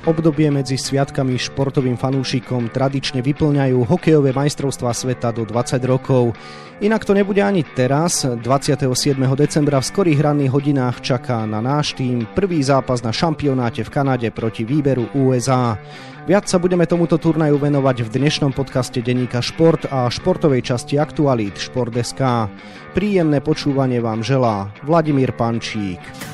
Obdobie medzi sviatkami športovým fanúšikom tradične vyplňajú hokejové majstrovstvá sveta do 20 rokov. Inak to nebude ani teraz. 27. decembra v skorých ranných hodinách čaká na náš tým prvý zápas na šampionáte v Kanade proti výberu USA. Viac sa budeme tomuto turnaju venovať v dnešnom podcaste Deníka Šport a športovej časti Aktualít Šport.sk. Príjemné počúvanie vám želá Vladimír Pančík.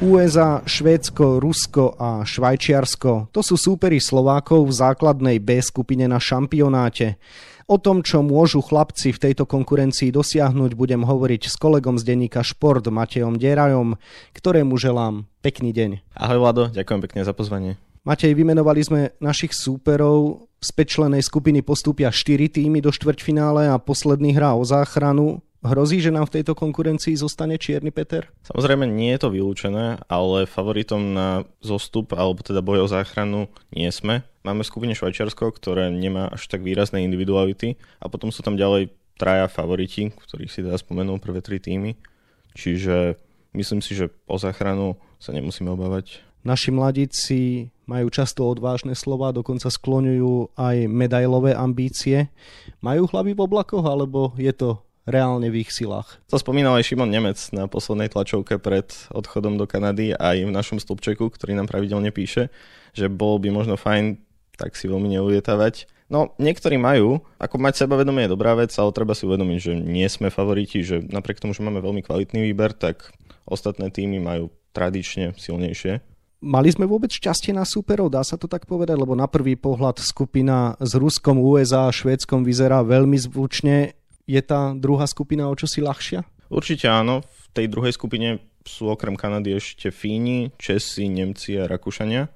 USA, Švédsko, Rusko a Švajčiarsko. To sú súperi Slovákov v základnej B skupine na šampionáte. O tom, čo môžu chlapci v tejto konkurencii dosiahnuť, budem hovoriť s kolegom z denníka Šport Matejom Derajom, ktorému želám pekný deň. Ahoj Vlado, ďakujem pekne za pozvanie. Matej, vymenovali sme našich súperov. Z pečlenej skupiny postúpia 4 týmy do štvrťfinále a posledný hrá o záchranu. Hrozí, že nám v tejto konkurencii zostane Čierny Peter? Samozrejme nie je to vylúčené, ale favoritom na zostup alebo teda boj o záchranu nie sme. Máme skupine Švajčiarsko, ktoré nemá až tak výrazné individuality a potom sú tam ďalej traja favoriti, ktorých si teda spomenul prvé tri týmy. Čiže myslím si, že o záchranu sa nemusíme obávať. Naši mladíci majú často odvážne slova, dokonca skloňujú aj medailové ambície. Majú hlavy v oblakoch, alebo je to reálne v ich silách. To spomínal aj Šimon Nemec na poslednej tlačovke pred odchodom do Kanady aj v našom stĺpčeku, ktorý nám pravidelne píše, že bolo by možno fajn tak si veľmi neulietavať. No, niektorí majú. Ako mať sebavedomie je dobrá vec, ale treba si uvedomiť, že nie sme favoriti, že napriek tomu, že máme veľmi kvalitný výber, tak ostatné týmy majú tradične silnejšie. Mali sme vôbec šťastie na súperov, dá sa to tak povedať, lebo na prvý pohľad skupina s Ruskom, USA a Švédskom vyzerá veľmi zvučne je tá druhá skupina o čosi ľahšia? Určite áno. V tej druhej skupine sú okrem Kanady ešte Fíni, Česi, Nemci a Rakúšania,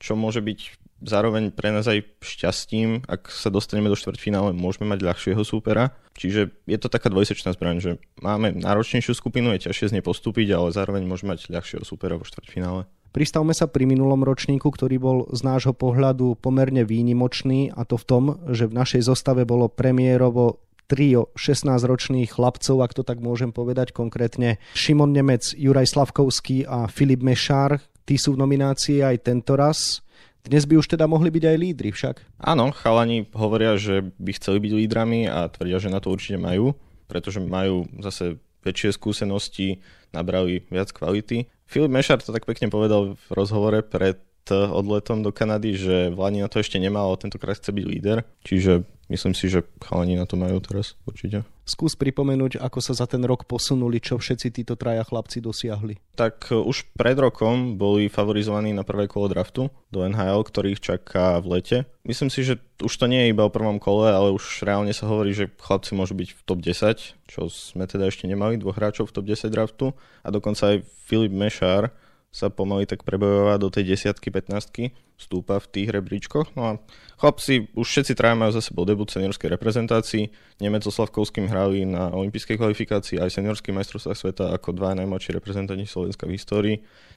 čo môže byť zároveň pre nás aj šťastím, ak sa dostaneme do štvrťfinále, môžeme mať ľahšieho súpera. Čiže je to taká dvojsečná zbraň, že máme náročnejšiu skupinu, je ťažšie z nej postúpiť, ale zároveň môžeme mať ľahšieho súpera vo štvrťfinále. Pristavme sa pri minulom ročníku, ktorý bol z nášho pohľadu pomerne výnimočný a to v tom, že v našej zostave bolo premiérovo trio 16-ročných chlapcov, ak to tak môžem povedať konkrétne. Šimon Nemec, Juraj Slavkovský a Filip Mešár. Tí sú v nominácii aj tento raz. Dnes by už teda mohli byť aj lídry však. Áno, chalani hovoria, že by chceli byť lídrami a tvrdia, že na to určite majú, pretože majú zase väčšie skúsenosti, nabrali viac kvality. Filip Mešar to tak pekne povedal v rozhovore pred odletom do Kanady, že Vlani na to ešte nemal, ale tentokrát chce byť líder. Čiže myslím si, že chalani na to majú teraz určite. Skús pripomenúť, ako sa za ten rok posunuli, čo všetci títo traja chlapci dosiahli. Tak e, už pred rokom boli favorizovaní na prvé kolo draftu do NHL, ktorých čaká v lete. Myslím si, že už to nie je iba o prvom kole, ale už reálne sa hovorí, že chlapci môžu byť v top 10, čo sme teda ešte nemali, dvoch hráčov v top 10 draftu a dokonca aj Filip Mešár, sa pomaly tak prebojovať do tej desiatky, 15 stúpa v tých rebríčkoch. No a chlapci, už všetci traja majú za sebou debut seniorskej reprezentácii. Nemec so Slavkovským hrali na olympijskej kvalifikácii aj seniorský majstrovstvá sveta ako dva najmladší reprezentanti Slovenska v histórii.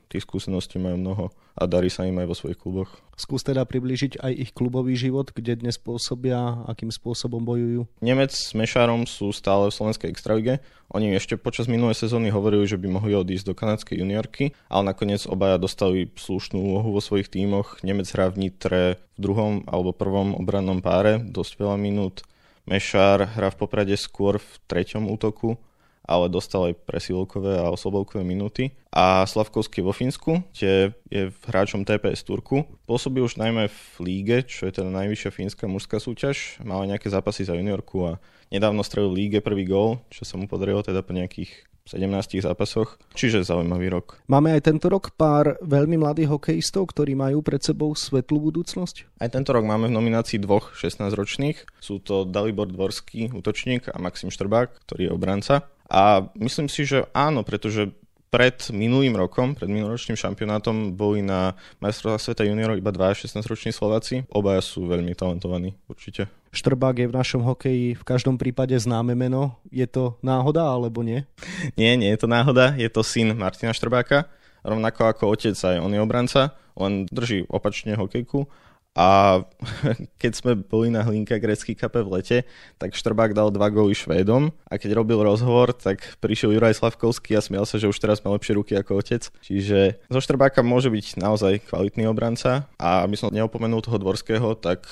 Tých skúseností majú mnoho a darí sa im aj vo svojich kluboch. Skús teda približiť aj ich klubový život, kde dnes pôsobia, akým spôsobom bojujú. Nemec s Mešárom sú stále v slovenskej extralige. Oni ešte počas minulej sezóny hovorili, že by mohli odísť do kanadskej juniorky, ale nakoniec obaja dostali slušnú úlohu vo svojich tímoch. Nemec hrá v Nitre v druhom alebo prvom obrannom páre, dosť veľa minút. Mešár hrá v Poprade skôr v treťom útoku ale dostal aj presilovkové a oslobovkové minúty. A Slavkovský vo Fínsku, kde je hráčom TPS Turku. Pôsobí už najmä v líge, čo je teda najvyššia fínska mužská súťaž. Mal nejaké zápasy za juniorku a nedávno strelil líge prvý gól, čo sa mu podarilo teda po nejakých 17 zápasoch, čiže zaujímavý rok. Máme aj tento rok pár veľmi mladých hokejistov, ktorí majú pred sebou svetlú budúcnosť? Aj tento rok máme v nominácii dvoch 16-ročných. Sú to Dalibor Dvorský, útočník a Maxim Štrbák, ktorý je obranca. A myslím si, že áno, pretože pred minulým rokom, pred minuloročným šampionátom boli na majstrovstvách sveta juniorov iba dva 16-roční Slováci. Obaja sú veľmi talentovaní, určite. Štrbák je v našom hokeji v každom prípade známe meno. Je to náhoda alebo nie? Nie, nie je to náhoda. Je to syn Martina Štrbáka. Rovnako ako otec aj on je obranca, len drží opačne hokejku A keď sme boli na Hlinka grecký kape v lete, tak Štrbák dal dva góly Švédom a keď robil rozhovor, tak prišiel Juraj Slavkovský a smial sa, že už teraz má lepšie ruky ako otec. Čiže zo Štrbáka môže byť naozaj kvalitný obranca a aby som neopomenul toho Dvorského, tak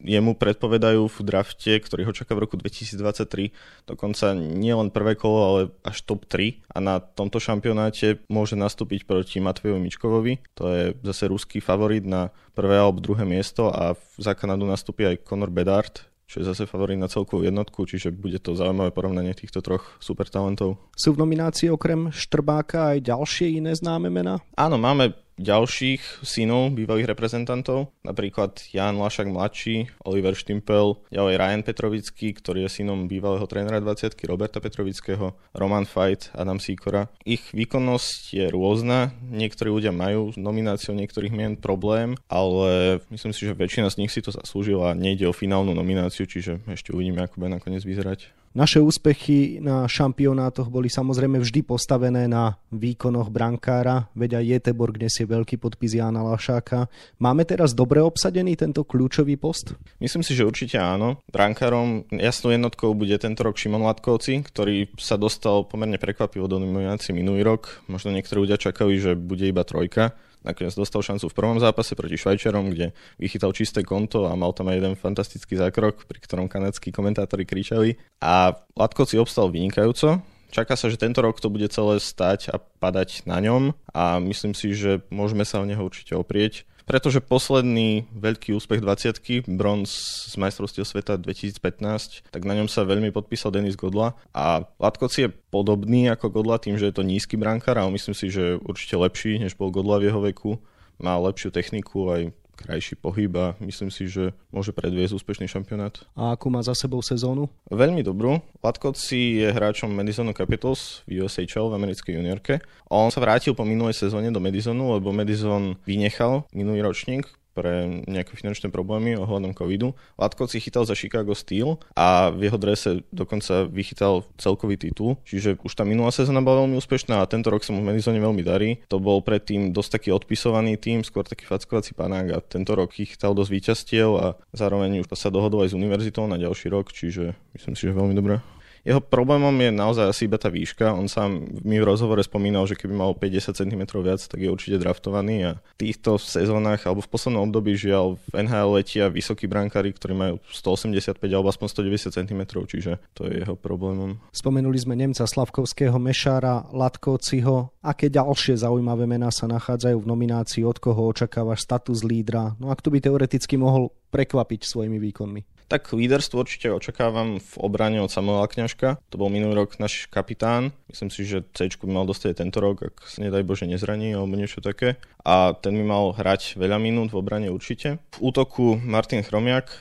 jemu predpovedajú v drafte, ktorý ho čaká v roku 2023, dokonca nie len prvé kolo, ale až top 3 a na tomto šampionáte môže nastúpiť proti Matvejovi Mičkovovi, to je zase ruský favorit na prvé alebo druhé miesto a za Kanadu nastúpi aj Conor Bedard, čo je zase favorit na celkovú jednotku, čiže bude to zaujímavé porovnanie týchto troch super talentov. Sú v nominácii okrem Štrbáka aj ďalšie iné známe mená? Áno, máme ďalších synov bývalých reprezentantov, napríklad Jan Lašak mladší, Oliver Štimpel, ďalej Ryan Petrovický, ktorý je synom bývalého trénera 20 Roberta Petrovického, Roman Fight, Adam Sikora. Ich výkonnosť je rôzna, niektorí ľudia majú s nomináciou niektorých mien problém, ale myslím si, že väčšina z nich si to zaslúžila a nejde o finálnu nomináciu, čiže ešte uvidíme, ako bude nakoniec vyzerať. Naše úspechy na šampionátoch boli samozrejme vždy postavené na výkonoch brankára, veď aj Jetebor nesie veľký podpis Jána Lašáka. Máme teraz dobre obsadený tento kľúčový post? Myslím si, že určite áno. Brankárom jasnou jednotkou bude tento rok Šimon Latkovci, ktorý sa dostal pomerne prekvapivo do nominácie minulý rok. Možno niektorí ľudia čakali, že bude iba trojka nakoniec dostal šancu v prvom zápase proti Švajčarom, kde vychytal čisté konto a mal tam aj jeden fantastický zákrok, pri ktorom kanadskí komentátori kričali. A Latkovci obstal vynikajúco, Čaká sa, že tento rok to bude celé stať a padať na ňom a myslím si, že môžeme sa o neho určite oprieť pretože posledný veľký úspech 20 bronz z majstrovstiev sveta 2015, tak na ňom sa veľmi podpísal Denis Godla a Latkoci je podobný ako Godla tým, že je to nízky brankár, ale myslím si, že určite lepší, než bol Godla v jeho veku. Má lepšiu techniku, aj krajší pohyb a myslím si, že môže predviesť úspešný šampionát. A akú má za sebou sezónu? Veľmi dobrú. Latkoci je hráčom Madison Capitals v USHL v americkej juniorke. On sa vrátil po minulej sezóne do Madisonu, lebo Madison vynechal minulý ročník, pre nejaké finančné problémy ohľadom covidu. Latko si chytal za Chicago Steel a v jeho drese dokonca vychytal celkový titul, čiže už tá minulá sezóna bola veľmi úspešná a tento rok sa mu v Madisone veľmi darí. To bol predtým dosť taký odpisovaný tým, skôr taký fackovací panák a tento rok chytal dosť víťazstiev a zároveň už sa dohodol aj s univerzitou na ďalší rok, čiže myslím si, že veľmi dobré. Jeho problémom je naozaj asi iba tá výška. On sám mi v rozhovore spomínal, že keby mal 50 cm viac, tak je určite draftovaný a v týchto sezónach alebo v poslednom období žiaľ v NHL letia vysokí brankári, ktorí majú 185 alebo aspoň 190 cm, čiže to je jeho problémom. Spomenuli sme Nemca Slavkovského, Mešára, Latkovciho. Aké ďalšie zaujímavé mená sa nachádzajú v nominácii, od koho očakávaš status lídra? No a kto by teoreticky mohol prekvapiť svojimi výkonmi? Tak líderstvo určite očakávam v obrane od Samuela Kňažka. To bol minulý rok náš kapitán. Myslím si, že C by mal dostať tento rok, ak sa nedaj Bože nezraní alebo niečo také. A ten by mal hrať veľa minút v obrane určite. V útoku Martin Chromiak,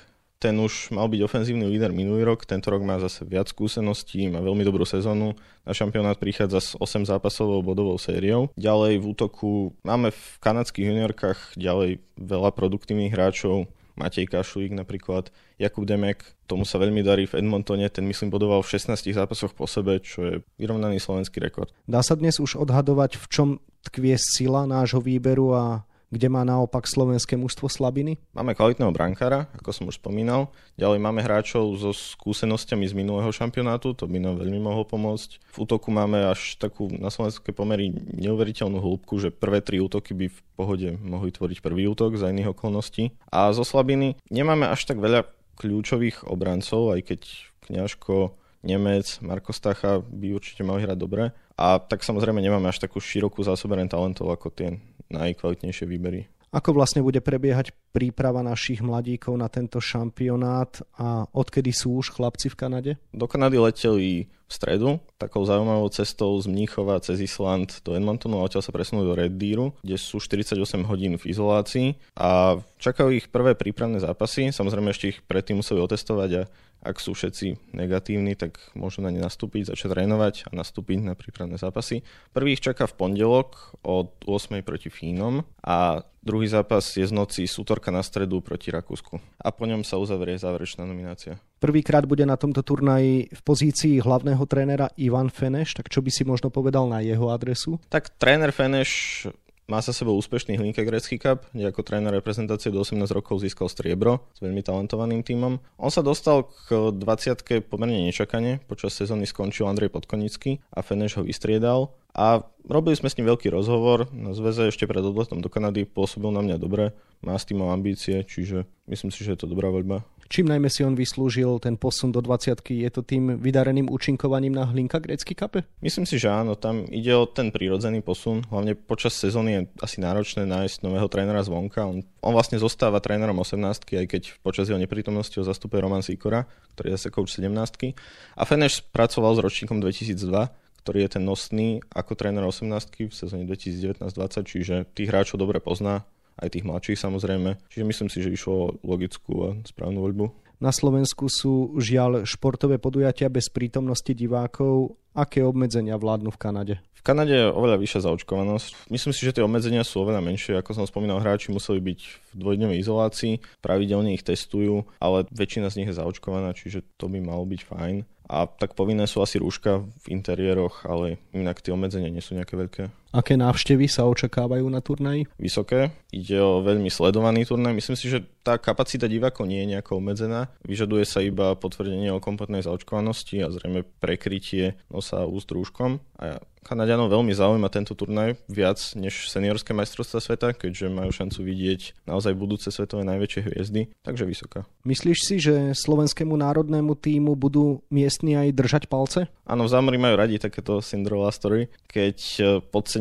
ten už mal byť ofenzívny líder minulý rok, tento rok má zase viac skúseností, má veľmi dobrú sezónu. Na šampionát prichádza s 8 zápasovou bodovou sériou. Ďalej v útoku máme v kanadských juniorkách ďalej veľa produktívnych hráčov. Matej Kašulík napríklad, Jakub Demek, tomu sa veľmi darí v Edmontone, ten myslím bodoval v 16 zápasoch po sebe, čo je vyrovnaný slovenský rekord. Dá sa dnes už odhadovať, v čom tkvie sila nášho výberu a kde má naopak slovenské mužstvo slabiny? Máme kvalitného brankára, ako som už spomínal. Ďalej máme hráčov so skúsenosťami z minulého šampionátu, to by nám veľmi mohlo pomôcť. V útoku máme až takú na slovenské pomery neuveriteľnú hĺbku, že prvé tri útoky by v pohode mohli tvoriť prvý útok za iných okolností. A zo slabiny nemáme až tak veľa kľúčových obrancov, aj keď Kňažko, Nemec, Marko Stacha by určite mali hrať dobre. A tak samozrejme nemáme až takú širokú zásobeň talentov ako tie najkvalitnejšie výbery. Ako vlastne bude prebiehať príprava našich mladíkov na tento šampionát a odkedy sú už chlapci v Kanade? Do Kanady leteli v stredu takou zaujímavou cestou z Mníchova cez Island do Edmontonu a odtiaľ sa presunú do Red Deeru, kde sú 48 hodín v izolácii a čakajú ich prvé prípravné zápasy. Samozrejme ešte ich predtým museli otestovať a ak sú všetci negatívni, tak môžu na ne nastúpiť, začať trénovať a nastúpiť na prípravné zápasy. Prvý ich čaká v pondelok od 8. proti Fínom a druhý zápas je z noci z útorka na stredu proti Rakúsku. A po ňom sa uzavrie záverečná nominácia. Prvýkrát bude na tomto turnaji v pozícii hlavného trénera Ivan Feneš, tak čo by si možno povedal na jeho adresu? Tak tréner Feneš Má sa sebou úspešný Hlinka Grecký Cup, kde ako tréner reprezentácie do 18 rokov získal striebro s veľmi talentovaným tímom. On sa dostal k 20 pomerne nečakane, počas sezóny skončil Andrej Podkonický a Feneš ho vystriedal. A robili sme s ním veľký rozhovor na zväze ešte pred odletom do Kanady, pôsobil na mňa dobre, má s tým ambície, čiže myslím si, že je to dobrá voľba. Čím najmä si on vyslúžil ten posun do 20 Je to tým vydareným účinkovaním na Hlinka grécky kape? Myslím si, že áno. Tam ide o ten prírodzený posun. Hlavne počas sezóny je asi náročné nájsť nového trénera zvonka. On, on vlastne zostáva trénerom 18 aj keď počas jeho neprítomnosti ho zastupuje Roman Sikora, ktorý je zase coach 17 A Feneš pracoval s ročníkom 2002 ktorý je ten nosný ako tréner 18 v sezóne 2019-20, čiže tých hráčov dobre pozná aj tých mladších samozrejme. Čiže myslím si, že išlo logickú a správnu voľbu. Na Slovensku sú žiaľ športové podujatia bez prítomnosti divákov. Aké obmedzenia vládnu v Kanade? V Kanade je oveľa vyššia zaočkovanosť. Myslím si, že tie obmedzenia sú oveľa menšie. Ako som spomínal, hráči museli byť v dvojdňovej izolácii, pravidelne ich testujú, ale väčšina z nich je zaočkovaná, čiže to by malo byť fajn. A tak povinné sú asi rúška v interiéroch, ale inak tie obmedzenia nie sú nejaké veľké. Aké návštevy sa očakávajú na turnaji? Vysoké. Ide o veľmi sledovaný turnaj. Myslím si, že tá kapacita divákov nie je nejako obmedzená. Vyžaduje sa iba potvrdenie o kompletnej zaočkovanosti a zrejme prekrytie nosa úst rúškom. A Kanadianov veľmi zaujíma tento turnaj viac než seniorské majstrovstvá sveta, keďže majú šancu vidieť naozaj budúce svetové najväčšie hviezdy, takže vysoká. Myslíš si, že slovenskému národnému týmu budú miestni aj držať palce? Áno, v zámori majú radi takéto Cinderella story, keď e,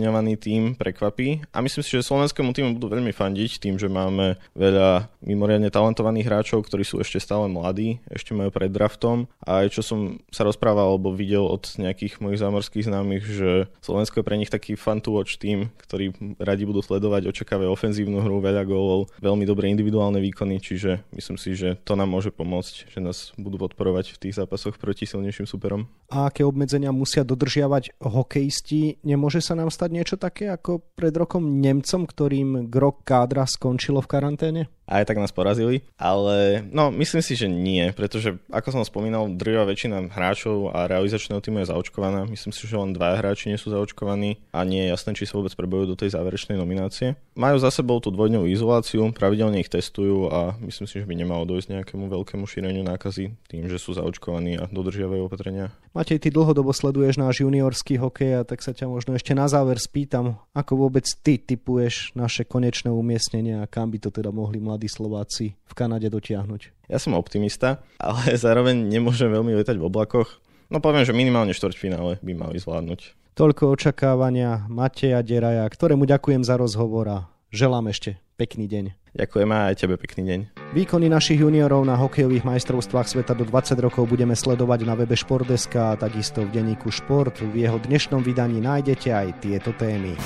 podceňovaný tým prekvapí. A myslím si, že slovenskému týmu budú veľmi fandiť tým, že máme veľa mimoriadne talentovaných hráčov, ktorí sú ešte stále mladí, ešte majú pred draftom. A aj čo som sa rozprával alebo videl od nejakých mojich zámorských známych, že Slovensko je pre nich taký fun to watch tým, ktorí radi budú sledovať, očakávajú ofenzívnu hru, veľa gólov, veľmi dobré individuálne výkony, čiže myslím si, že to nám môže pomôcť, že nás budú podporovať v tých zápasoch proti silnejším superom. A aké obmedzenia musia dodržiavať hokejisti? Nemôže sa nám stať niečo také ako pred rokom Nemcom, ktorým grok kádra skončilo v karanténe? Aj tak nás porazili, ale no myslím si, že nie, pretože ako som spomínal, drvá väčšina hráčov a realizačného týmu je zaočkovaná. Myslím si, že len dva hráči nie sú zaočkovaní a nie je jasné, či sa vôbec prebojujú do tej záverečnej nominácie. Majú za sebou tú dvojdňovú izoláciu, pravidelne ich testujú a myslím si, že by nemalo dojsť nejakému veľkému šíreniu nákazy tým, že sú zaočkovaní a dodržiavajú opatrenia. Matej, ty dlhodobo sleduješ náš juniorský hokej a tak sa ťa možno ešte na záver spýtam, ako vôbec ty typuješ naše konečné umiestnenia a kam by to teda mohli mladí mladí Slováci v Kanade dotiahnuť? Ja som optimista, ale zároveň nemôžem veľmi letať v oblakoch. No poviem, že minimálne štvrťfinále by mali zvládnuť. Toľko očakávania Mateja Deraja, ktorému ďakujem za rozhovor a želám ešte pekný deň. Ďakujem aj tebe pekný deň. Výkony našich juniorov na hokejových majstrovstvách sveta do 20 rokov budeme sledovať na webe Športdeska a takisto v denníku Šport. V jeho dnešnom vydaní nájdete aj tieto témy.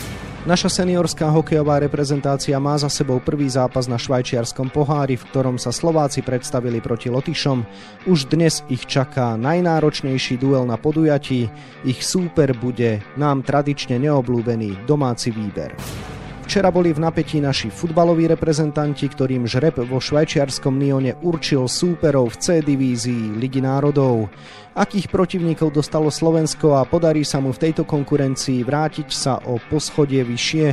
Naša seniorská hokejová reprezentácia má za sebou prvý zápas na švajčiarskom pohári, v ktorom sa Slováci predstavili proti Lotyšom. Už dnes ich čaká najnáročnejší duel na podujatí. Ich súper bude nám tradične neoblúbený domáci výber. Včera boli v napätí naši futbaloví reprezentanti, ktorým žreb vo švajčiarskom Nione určil súperov v C divízii Ligy národov. Akých protivníkov dostalo Slovensko a podarí sa mu v tejto konkurencii vrátiť sa o poschodie vyššie?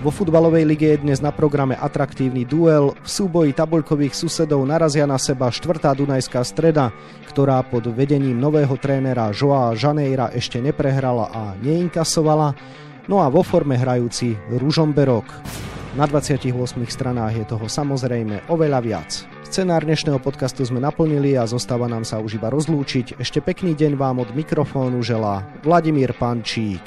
Vo futbalovej lige je dnes na programe atraktívny duel. V súboji tabuľkových susedov narazia na seba štvrtá Dunajská streda, ktorá pod vedením nového trénera Joa Žanejra ešte neprehrala a neinkasovala no a vo forme hrajúci Ružomberok. Na 28 stranách je toho samozrejme oveľa viac. Scenár dnešného podcastu sme naplnili a zostáva nám sa už iba rozlúčiť. Ešte pekný deň vám od mikrofónu želá Vladimír Pančík.